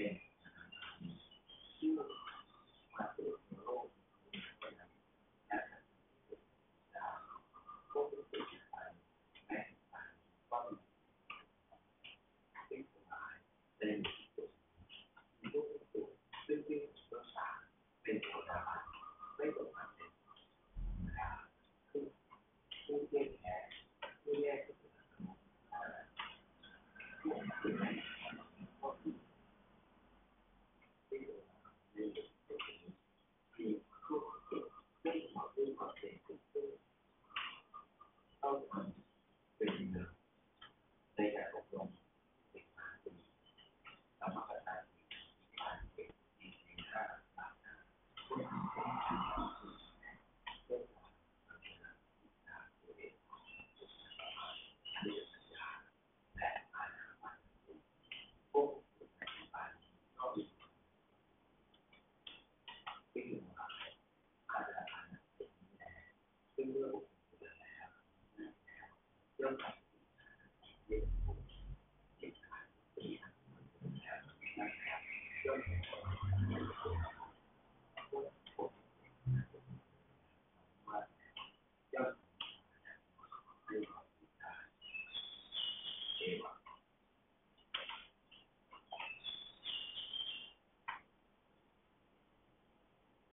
Sí. here.